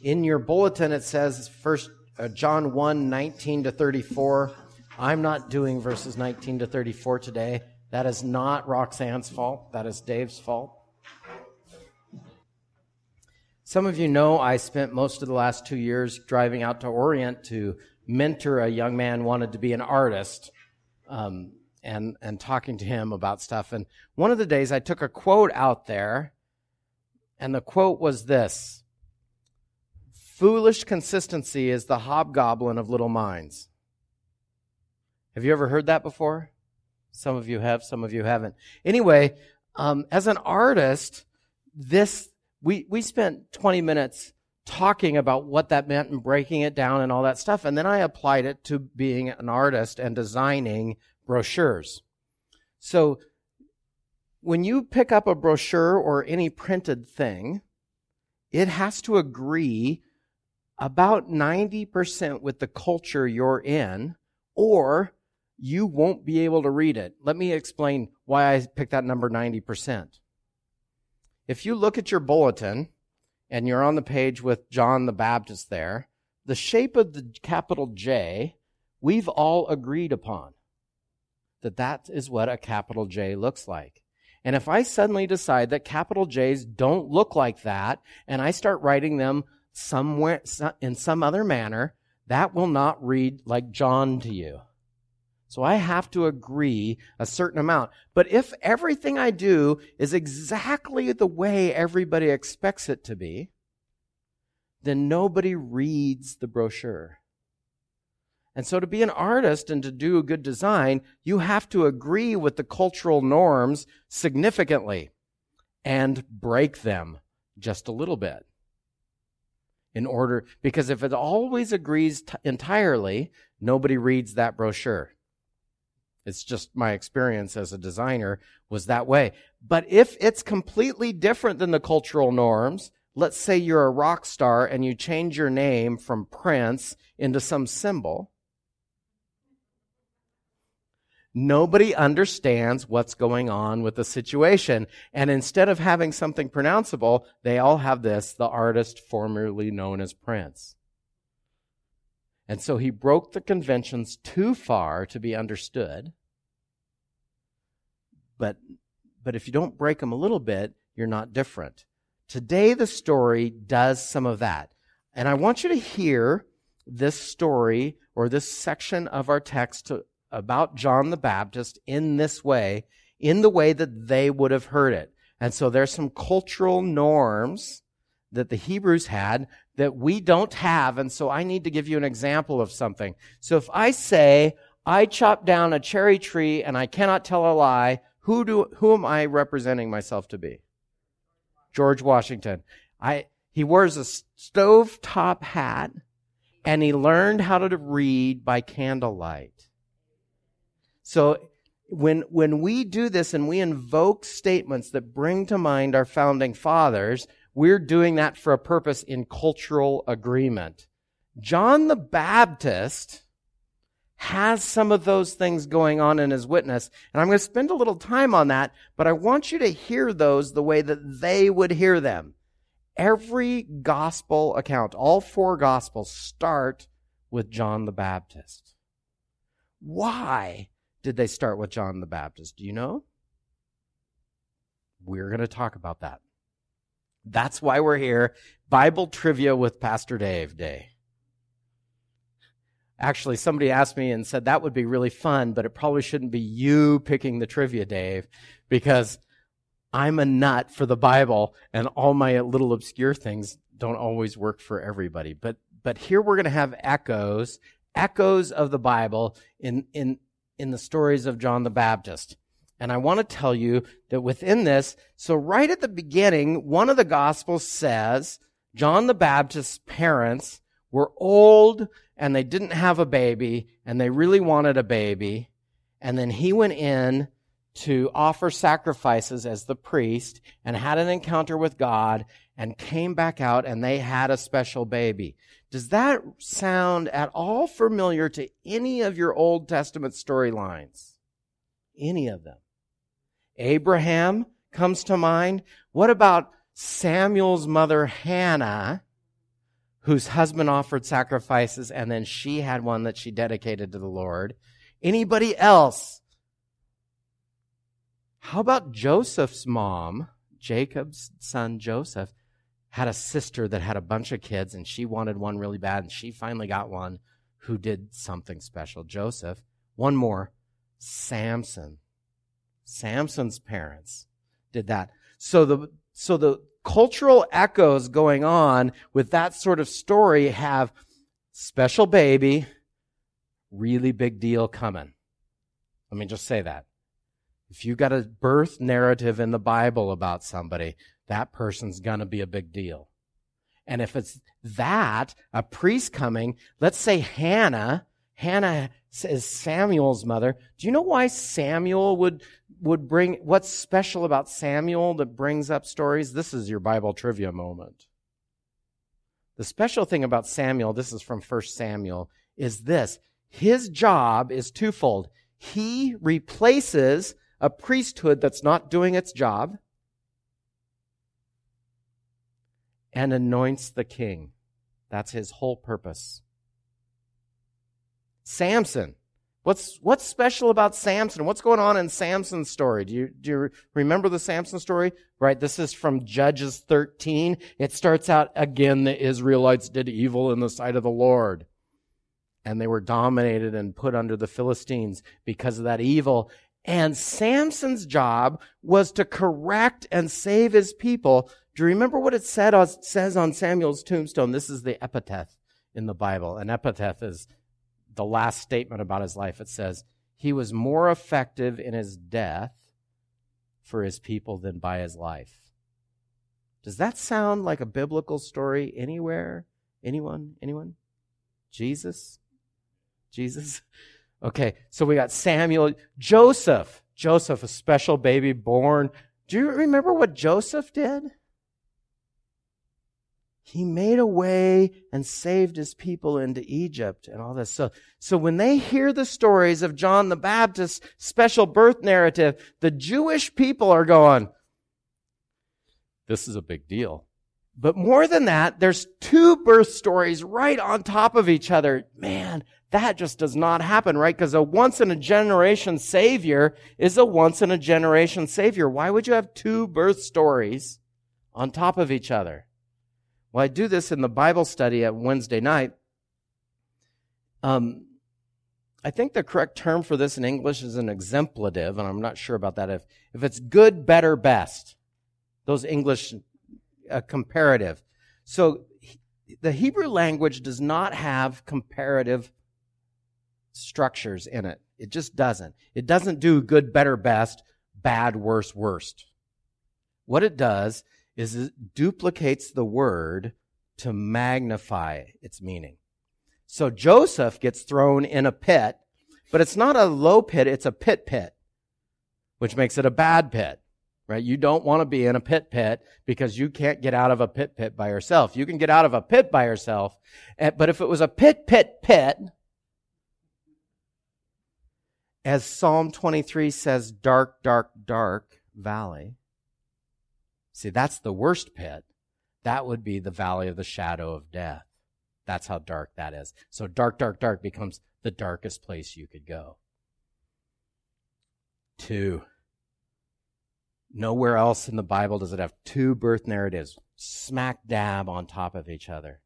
In your bulletin, it says first uh, John 1 19 to 34. I'm not doing verses 19 to 34 today. That is not Roxanne's fault. That is Dave's fault. Some of you know I spent most of the last two years driving out to Orient to mentor a young man wanted to be an artist, um, and and talking to him about stuff. And one of the days I took a quote out there, and the quote was this: "Foolish consistency is the hobgoblin of little minds." Have you ever heard that before? Some of you have, some of you haven't. Anyway, um, as an artist, this we, we spent 20 minutes talking about what that meant and breaking it down and all that stuff. And then I applied it to being an artist and designing brochures. So when you pick up a brochure or any printed thing, it has to agree about 90% with the culture you're in, or you won't be able to read it. Let me explain why I picked that number 90%. If you look at your bulletin and you're on the page with John the Baptist there, the shape of the capital J, we've all agreed upon that that is what a capital J looks like. And if I suddenly decide that capital J's don't look like that and I start writing them somewhere in some other manner, that will not read like John to you. So I have to agree a certain amount. But if everything I do is exactly the way everybody expects it to be, then nobody reads the brochure. And so to be an artist and to do a good design, you have to agree with the cultural norms significantly and break them just a little bit. In order, because if it always agrees t- entirely, nobody reads that brochure. It's just my experience as a designer was that way. But if it's completely different than the cultural norms, let's say you're a rock star and you change your name from Prince into some symbol, nobody understands what's going on with the situation. And instead of having something pronounceable, they all have this the artist formerly known as Prince. And so he broke the conventions too far to be understood. But, but if you don't break them a little bit, you're not different. Today, the story does some of that. And I want you to hear this story or this section of our text to, about John the Baptist in this way, in the way that they would have heard it. And so there's some cultural norms that the Hebrews had that we don't have. And so I need to give you an example of something. So if I say, I chopped down a cherry tree and I cannot tell a lie, who do who am I representing myself to be? George Washington. I he wears a stove top hat and he learned how to read by candlelight. So when when we do this and we invoke statements that bring to mind our founding fathers, we're doing that for a purpose in cultural agreement. John the Baptist has some of those things going on in his witness. And I'm going to spend a little time on that, but I want you to hear those the way that they would hear them. Every gospel account, all four gospels start with John the Baptist. Why did they start with John the Baptist? Do you know? We're going to talk about that. That's why we're here. Bible trivia with Pastor Dave Day. Actually, somebody asked me and said that would be really fun, but it probably shouldn't be you picking the trivia, Dave, because I'm a nut for the Bible and all my little obscure things don't always work for everybody. But, but here we're going to have echoes, echoes of the Bible in, in, in the stories of John the Baptist. And I want to tell you that within this, so right at the beginning, one of the gospels says John the Baptist's parents were old and they didn't have a baby and they really wanted a baby. And then he went in to offer sacrifices as the priest and had an encounter with God and came back out and they had a special baby. Does that sound at all familiar to any of your Old Testament storylines? Any of them? Abraham comes to mind. What about Samuel's mother Hannah? whose husband offered sacrifices and then she had one that she dedicated to the Lord. Anybody else? How about Joseph's mom, Jacob's son Joseph, had a sister that had a bunch of kids and she wanted one really bad and she finally got one who did something special. Joseph. One more. Samson. Samson's parents did that. So the, so the cultural echoes going on with that sort of story have special baby, really big deal coming. Let me just say that. If you've got a birth narrative in the Bible about somebody, that person's gonna be a big deal. And if it's that, a priest coming, let's say Hannah, Hannah is Samuel's mother. Do you know why Samuel would, would bring, what's special about Samuel that brings up stories? This is your Bible trivia moment. The special thing about Samuel, this is from 1 Samuel, is this. His job is twofold. He replaces a priesthood that's not doing its job and anoints the king. That's his whole purpose. Samson. What's, what's special about Samson? What's going on in Samson's story? Do you, do you remember the Samson story? Right. This is from Judges 13. It starts out again, the Israelites did evil in the sight of the Lord. And they were dominated and put under the Philistines because of that evil. And Samson's job was to correct and save his people. Do you remember what it said, says on Samuel's tombstone? This is the epitaph in the Bible. An epitaph is the last statement about his life. It says, He was more effective in his death for his people than by his life. Does that sound like a biblical story anywhere? Anyone? Anyone? Jesus? Jesus? Okay, so we got Samuel, Joseph. Joseph, a special baby born. Do you remember what Joseph did? he made a way and saved his people into Egypt and all this. So, so when they hear the stories of John the Baptist's special birth narrative, the Jewish people are going, this is a big deal. But more than that, there's two birth stories right on top of each other. Man, that just does not happen, right? Because a once in a generation savior is a once in a generation savior. Why would you have two birth stories on top of each other? Well, I do this in the Bible study at Wednesday night. Um, I think the correct term for this in English is an exemplative, and I'm not sure about that. If, if it's good, better, best, those English uh, comparative. So the Hebrew language does not have comparative structures in it. It just doesn't. It doesn't do good, better, best, bad, worse, worst. What it does is it duplicates the word to magnify its meaning. So Joseph gets thrown in a pit, but it's not a low pit, it's a pit pit, which makes it a bad pit, right? You don't want to be in a pit pit because you can't get out of a pit pit by yourself. You can get out of a pit by yourself, eh, but if it was a pit pit pit, as Psalm 23 says, dark, dark, dark valley, See, that's the worst pit. That would be the valley of the shadow of death. That's how dark that is. So dark, dark, dark becomes the darkest place you could go. Two. Nowhere else in the Bible does it have two birth narratives smack dab on top of each other.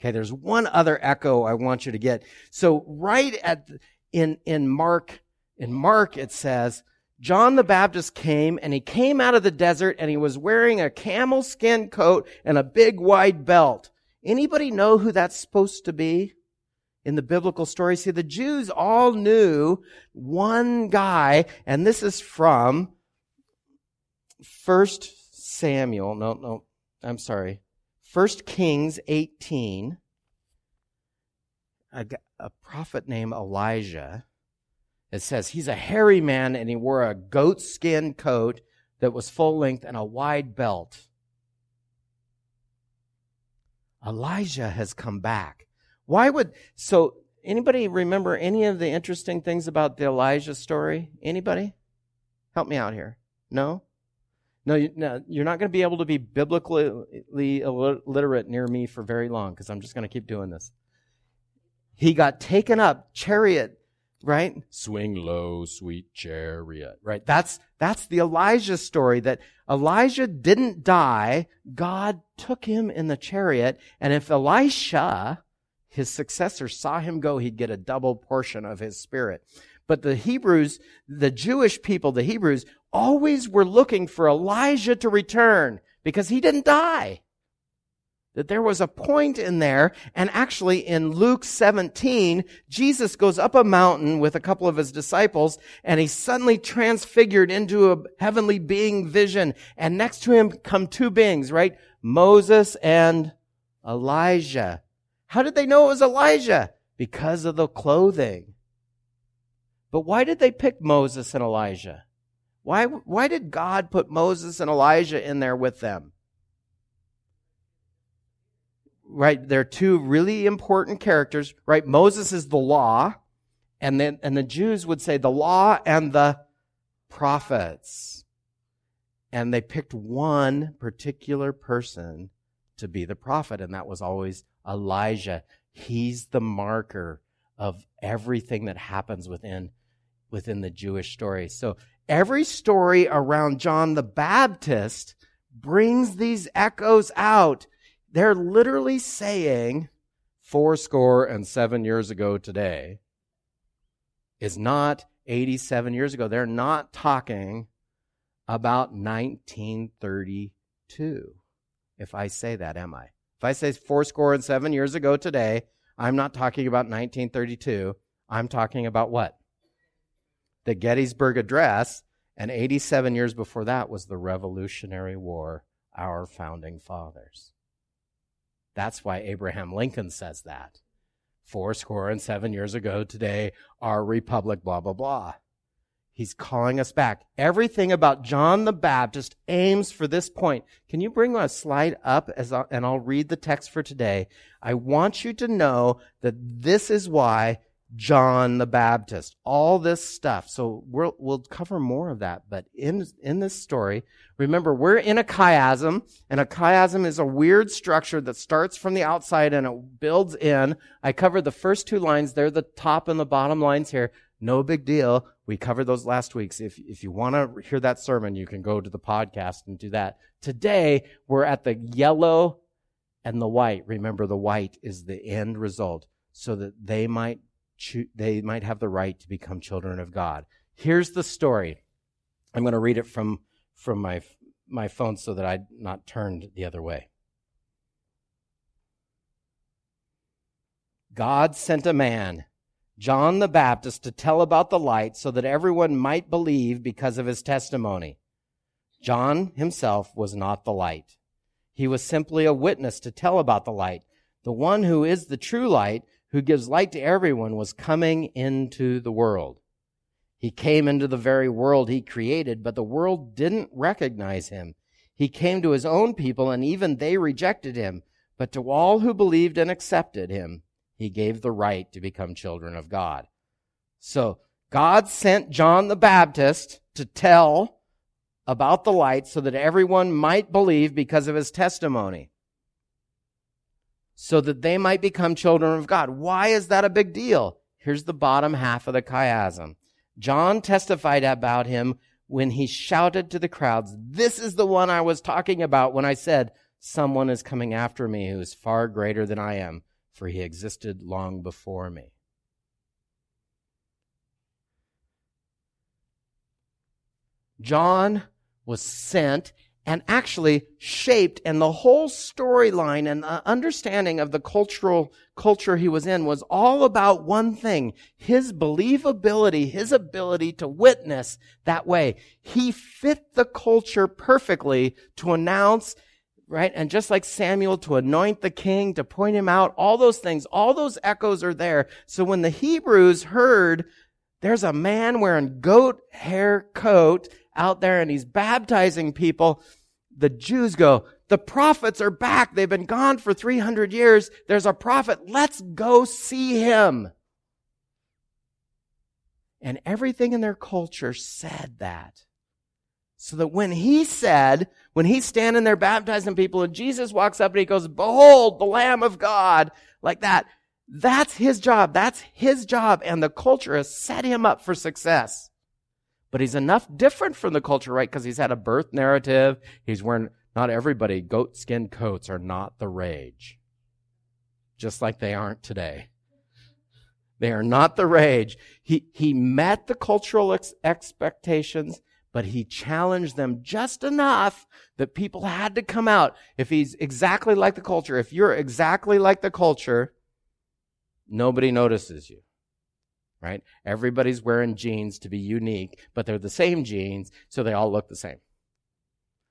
Okay, there's one other echo I want you to get. So right at in in Mark in Mark it says John the Baptist came and he came out of the desert and he was wearing a camel skin coat and a big wide belt. Anybody know who that's supposed to be in the biblical story? See, the Jews all knew one guy, and this is from First Samuel. No, no, I'm sorry. First Kings 18. A, a prophet named Elijah it says he's a hairy man and he wore a goat skin coat that was full length and a wide belt. Elijah has come back. Why would, so anybody remember any of the interesting things about the Elijah story? Anybody? Help me out here. No? No, you, no you're not going to be able to be biblically illiterate near me for very long because I'm just going to keep doing this. He got taken up, chariot, right? Swing low, sweet chariot, right? That's, that's the Elijah story that Elijah didn't die. God took him in the chariot. And if Elisha, his successor, saw him go, he'd get a double portion of his spirit. But the Hebrews, the Jewish people, the Hebrews, always were looking for Elijah to return because he didn't die. That there was a point in there, and actually in Luke 17, Jesus goes up a mountain with a couple of his disciples, and he's suddenly transfigured into a heavenly being vision. And next to him come two beings, right? Moses and Elijah. How did they know it was Elijah? Because of the clothing. But why did they pick Moses and Elijah? Why, why did God put Moses and Elijah in there with them? Right, they're two really important characters, right? Moses is the law, and then and the Jews would say the law and the prophets. And they picked one particular person to be the prophet, and that was always Elijah. He's the marker of everything that happens within within the Jewish story. So every story around John the Baptist brings these echoes out. They're literally saying four score and seven years ago today is not 87 years ago. They're not talking about 1932. If I say that, am I? If I say four score and seven years ago today, I'm not talking about 1932. I'm talking about what? The Gettysburg Address, and 87 years before that was the Revolutionary War, our founding fathers. That's why Abraham Lincoln says that. Four score and seven years ago today, our republic, blah, blah, blah. He's calling us back. Everything about John the Baptist aims for this point. Can you bring a slide up as I, and I'll read the text for today. I want you to know that this is why John the Baptist, all this stuff. So we'll, we'll cover more of that. But in, in this story, remember, we're in a chiasm, and a chiasm is a weird structure that starts from the outside and it builds in. I covered the first two lines. They're the top and the bottom lines here. No big deal. We covered those last weeks. If, if you want to hear that sermon, you can go to the podcast and do that. Today, we're at the yellow and the white. Remember, the white is the end result so that they might they might have the right to become children of God. Here's the story. I'm going to read it from, from my, my phone so that I'm not turned the other way. God sent a man, John the Baptist, to tell about the light so that everyone might believe because of his testimony. John himself was not the light. He was simply a witness to tell about the light. The one who is the true light who gives light to everyone, was coming into the world. He came into the very world he created, but the world didn't recognize him. He came to his own people, and even they rejected him. But to all who believed and accepted him, he gave the right to become children of God. So, God sent John the Baptist to tell about the light so that everyone might believe because of his testimony so that they might become children of God. Why is that a big deal? Here's the bottom half of the chiasm. John testified about him when he shouted to the crowds, This is the one I was talking about when I said, Someone is coming after me who is far greater than I am, for he existed long before me. John was sent and actually shaped and the whole storyline and the understanding of the cultural culture he was in was all about one thing his believability his ability to witness that way. He fit the culture perfectly to announce right? And just like samuel to anoint the king to point him out all those things all those echoes are there. So when the hebrews heard there's a man wearing goat hair coat out there and he's baptizing people, the Jews go, the prophets are back. They've been gone for 300 years. There's a prophet. Let's go see him. And everything in their culture said that. So that when he said, when he's standing there baptizing people and Jesus walks up and he goes, behold, the Lamb of God, like that, that's his job. That's his job. And the culture has set him up for success. But he's enough different from the culture, right? Because he's had a birth narrative. He's wearing, not everybody, goat skin coats are not the rage. Just like they aren't today. They are not the rage. He, he met the cultural ex- expectations but he challenged them just enough that people had to come out. If he's exactly like the culture, if you're exactly like the culture, nobody notices you. Right? Everybody's wearing jeans to be unique, but they're the same jeans, so they all look the same.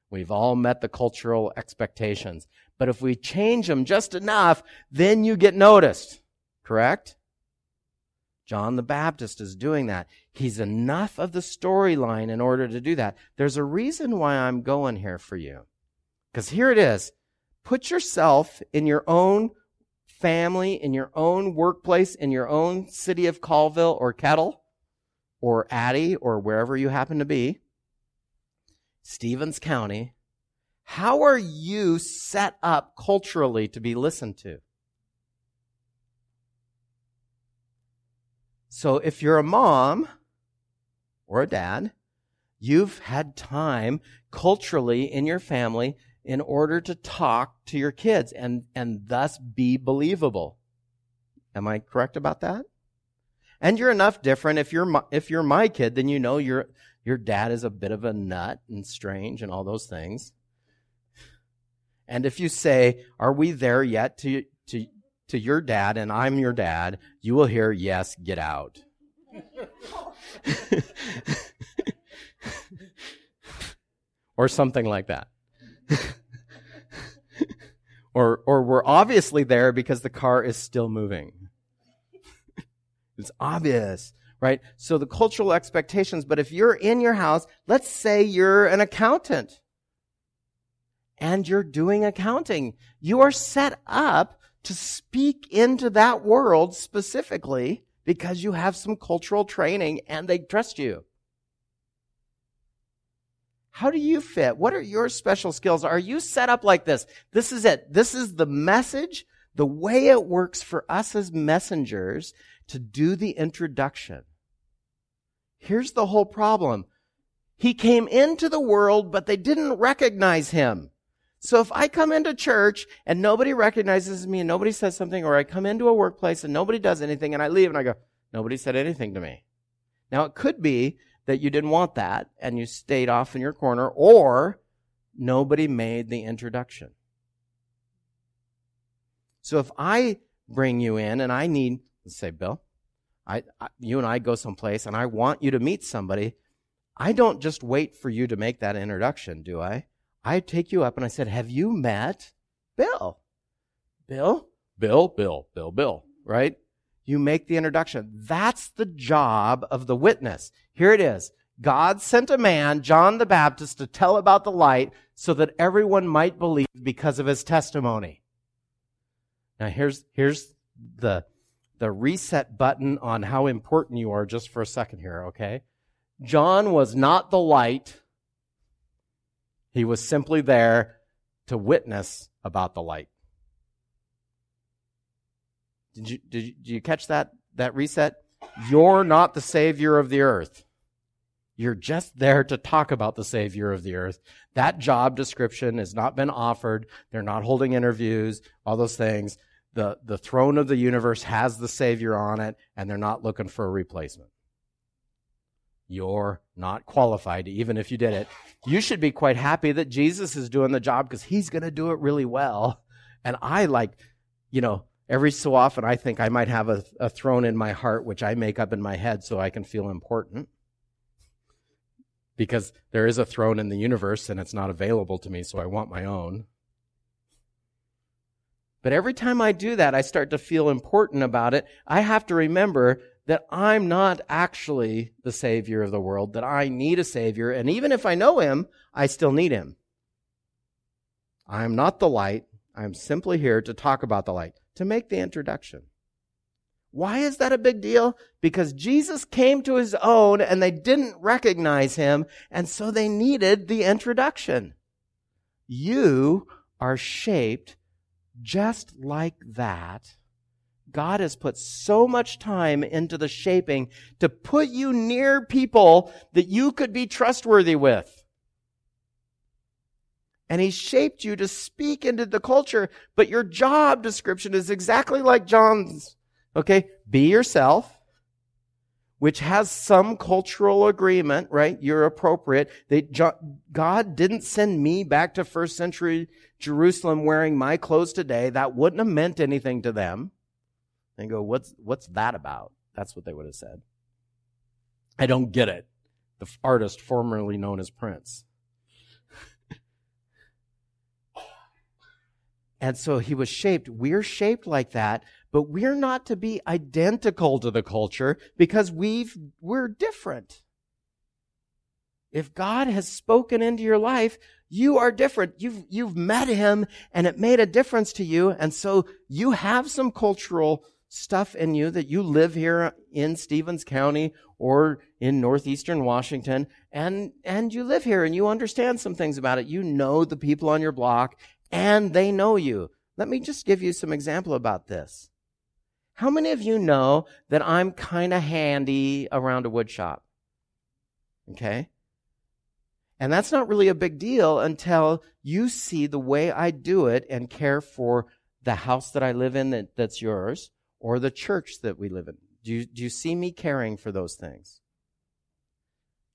We've all met the cultural expectations. But if we change them just enough, then you get noticed. Correct? John the Baptist is doing that. He's enough of the storyline in order to do that. There's a reason why I'm going here for you. Because here it is. Put yourself in your own family, in your own workplace, in your own city of Colville or Kettle or Addy or wherever you happen to be, Stevens County. How are you set up culturally to be listened to? So if you're a mom or a dad, you've had time culturally in your family in order to talk to your kids and, and thus be believable. Am I correct about that? And you're enough different. If you're my, if you're my kid, then you know your your dad is a bit of a nut and strange and all those things. And if you say, "Are we there yet to to to your dad and I'm your dad, you will hear, yes, get out. or something like that. or, or we're obviously there because the car is still moving. it's obvious, right? So the cultural expectations, but if you're in your house, let's say you're an accountant and you're doing accounting, you are set up to speak into that world specifically because you have some cultural training and they trust you. How do you fit? What are your special skills? Are you set up like this? This is it. This is the message, the way it works for us as messengers to do the introduction. Here's the whole problem. He came into the world, but they didn't recognize him. So if I come into church and nobody recognizes me and nobody says something, or I come into a workplace and nobody does anything and I leave and I go, nobody said anything to me. Now it could be that you didn't want that and you stayed off in your corner, or nobody made the introduction. So if I bring you in and I need, let's say, Bill, I, I, you and I go someplace and I want you to meet somebody, I don't just wait for you to make that introduction, do I? I take you up and I said, Have you met Bill? Bill? Bill, Bill, Bill, Bill, right? You make the introduction. That's the job of the witness. Here it is. God sent a man, John the Baptist, to tell about the light so that everyone might believe because of his testimony. Now here's, here's the, the reset button on how important you are just for a second here, okay? John was not the light he was simply there to witness about the light. Did you, did you, did you catch that, that reset? You're not the savior of the earth. You're just there to talk about the savior of the earth. That job description has not been offered. They're not holding interviews, all those things. The, the throne of the universe has the savior on it, and they're not looking for a replacement. You're not qualified, even if you did it. You should be quite happy that Jesus is doing the job because he's going to do it really well. And I like, you know, every so often I think I might have a, a throne in my heart, which I make up in my head so I can feel important. Because there is a throne in the universe and it's not available to me, so I want my own. But every time I do that, I start to feel important about it. I have to remember that I'm not actually the Savior of the world, that I need a Savior, and even if I know Him, I still need Him. I am not the light. I am simply here to talk about the light, to make the introduction. Why is that a big deal? Because Jesus came to his own and they didn't recognize him, and so they needed the introduction. You are shaped just like that. God has put so much time into the shaping to put you near people that you could be trustworthy with. And he shaped you to speak into the culture, but your job description is exactly like John's. Okay? Be yourself, which has some cultural agreement, right? You're appropriate. They, God didn't send me back to first century Jerusalem wearing my clothes today. That wouldn't have meant anything to them. They go, what's, what's that about? That's what they would have said. I don't get it. The artist formerly known as Prince. And so he was shaped. We're shaped like that, but we're not to be identical to the culture because we've, we're different. If God has spoken into your life, you are different. You've, you've met him and it made a difference to you. And so you have some cultural stuff in you that you live here in Stevens County or in northeastern Washington and and you live here and you understand some things about it. You know the people on your block and they know you. Let me just give you some example about this. How many of you know that I'm kind of handy around a wood shop? Okay? And that's not really a big deal until you see the way I do it and care for the house that I live in that, that's yours or the church that we live in. Do you, do you see me caring for those things?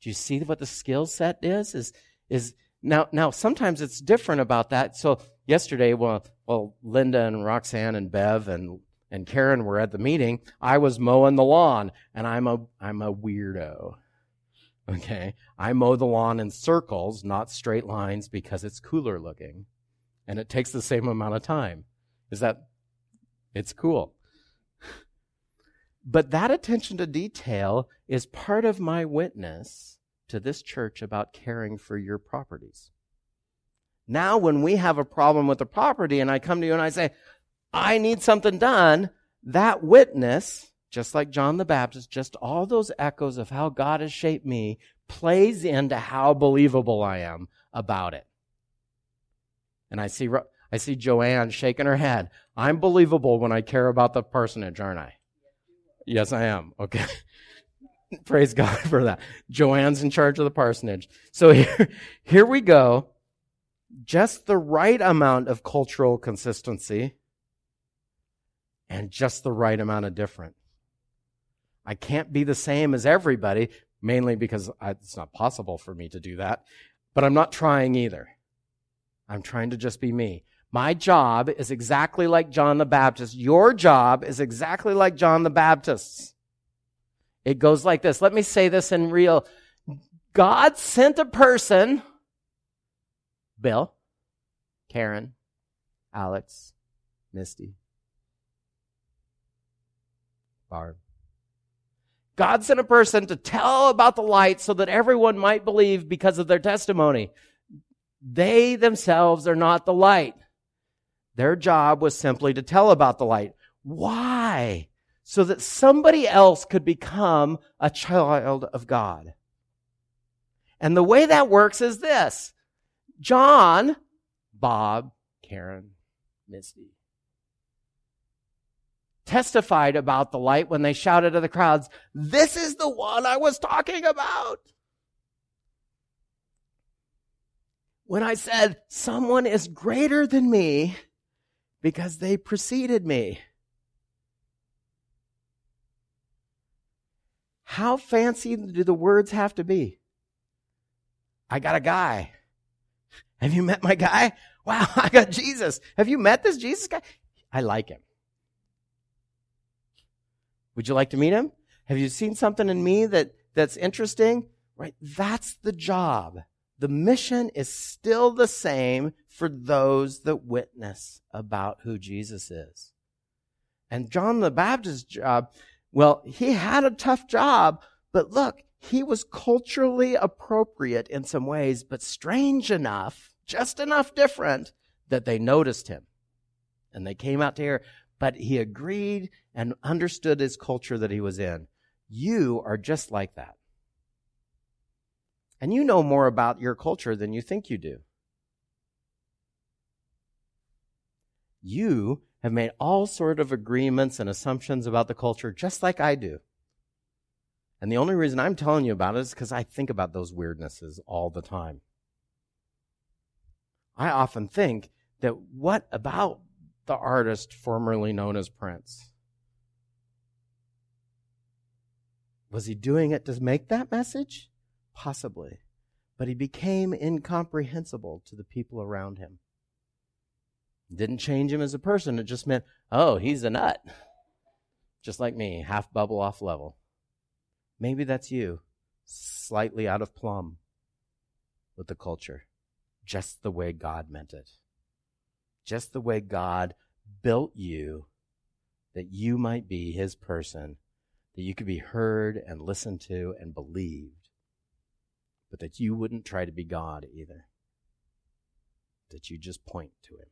Do you see what the skill set is? Is, is, now, now sometimes it's different about that. So yesterday, well, well, Linda and Roxanne and Bev and, and Karen were at the meeting. I was mowing the lawn and I'm a, I'm a weirdo. Okay. I mow the lawn in circles, not straight lines because it's cooler looking and it takes the same amount of time. Is that, it's cool. But that attention to detail is part of my witness to this church about caring for your properties. Now, when we have a problem with a property and I come to you and I say, I need something done, that witness, just like John the Baptist, just all those echoes of how God has shaped me, plays into how believable I am about it. And I see, I see Joanne shaking her head. I'm believable when I care about the parsonage, aren't I? Yes, I am. Okay. Praise God for that. Joanne's in charge of the parsonage. So here, here we go. Just the right amount of cultural consistency and just the right amount of different. I can't be the same as everybody, mainly because I, it's not possible for me to do that, but I'm not trying either. I'm trying to just be me. My job is exactly like John the Baptist. Your job is exactly like John the Baptist's. It goes like this. Let me say this in real. God sent a person, Bill, Karen, Alex, Misty, Barb. God sent a person to tell about the light so that everyone might believe because of their testimony. They themselves are not the light. Their job was simply to tell about the light. Why? So that somebody else could become a child of God. And the way that works is this John, Bob, Karen, Misty testified about the light when they shouted to the crowds, This is the one I was talking about. When I said, Someone is greater than me, because they preceded me. How fancy do the words have to be? I got a guy. Have you met my guy? Wow, I got Jesus. Have you met this Jesus guy? I like him. Would you like to meet him? Have you seen something in me that, that's interesting? Right? That's the job. The mission is still the same for those that witness about who Jesus is. And John the Baptist's job, well, he had a tough job, but look, he was culturally appropriate in some ways, but strange enough, just enough different that they noticed him. And they came out to hear, but he agreed and understood his culture that he was in. You are just like that. And you know more about your culture than you think you do. You have made all sort of agreements and assumptions about the culture just like I do. And the only reason I'm telling you about it is because I think about those weirdnesses all the time. I often think that what about the artist formerly known as Prince? Was he doing it to make that message? Possibly. But he became incomprehensible to the people around him. Didn't change him as a person. It just meant, oh, he's a nut. Just like me, half bubble off level. Maybe that's you, slightly out of plumb with the culture, just the way God meant it. Just the way God built you that you might be his person, that you could be heard and listened to and believed, but that you wouldn't try to be God either. That you just point to him.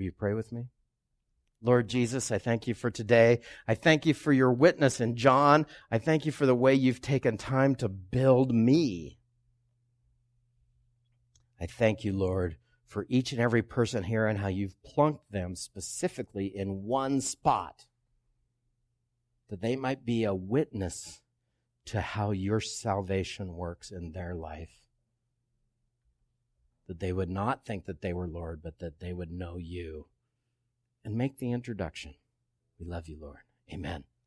Will you pray with me? Lord Jesus, I thank you for today. I thank you for your witness in John. I thank you for the way you've taken time to build me. I thank you, Lord, for each and every person here and how you've plunked them specifically in one spot that they might be a witness to how your salvation works in their life. That they would not think that they were Lord, but that they would know you and make the introduction. We love you, Lord. Amen.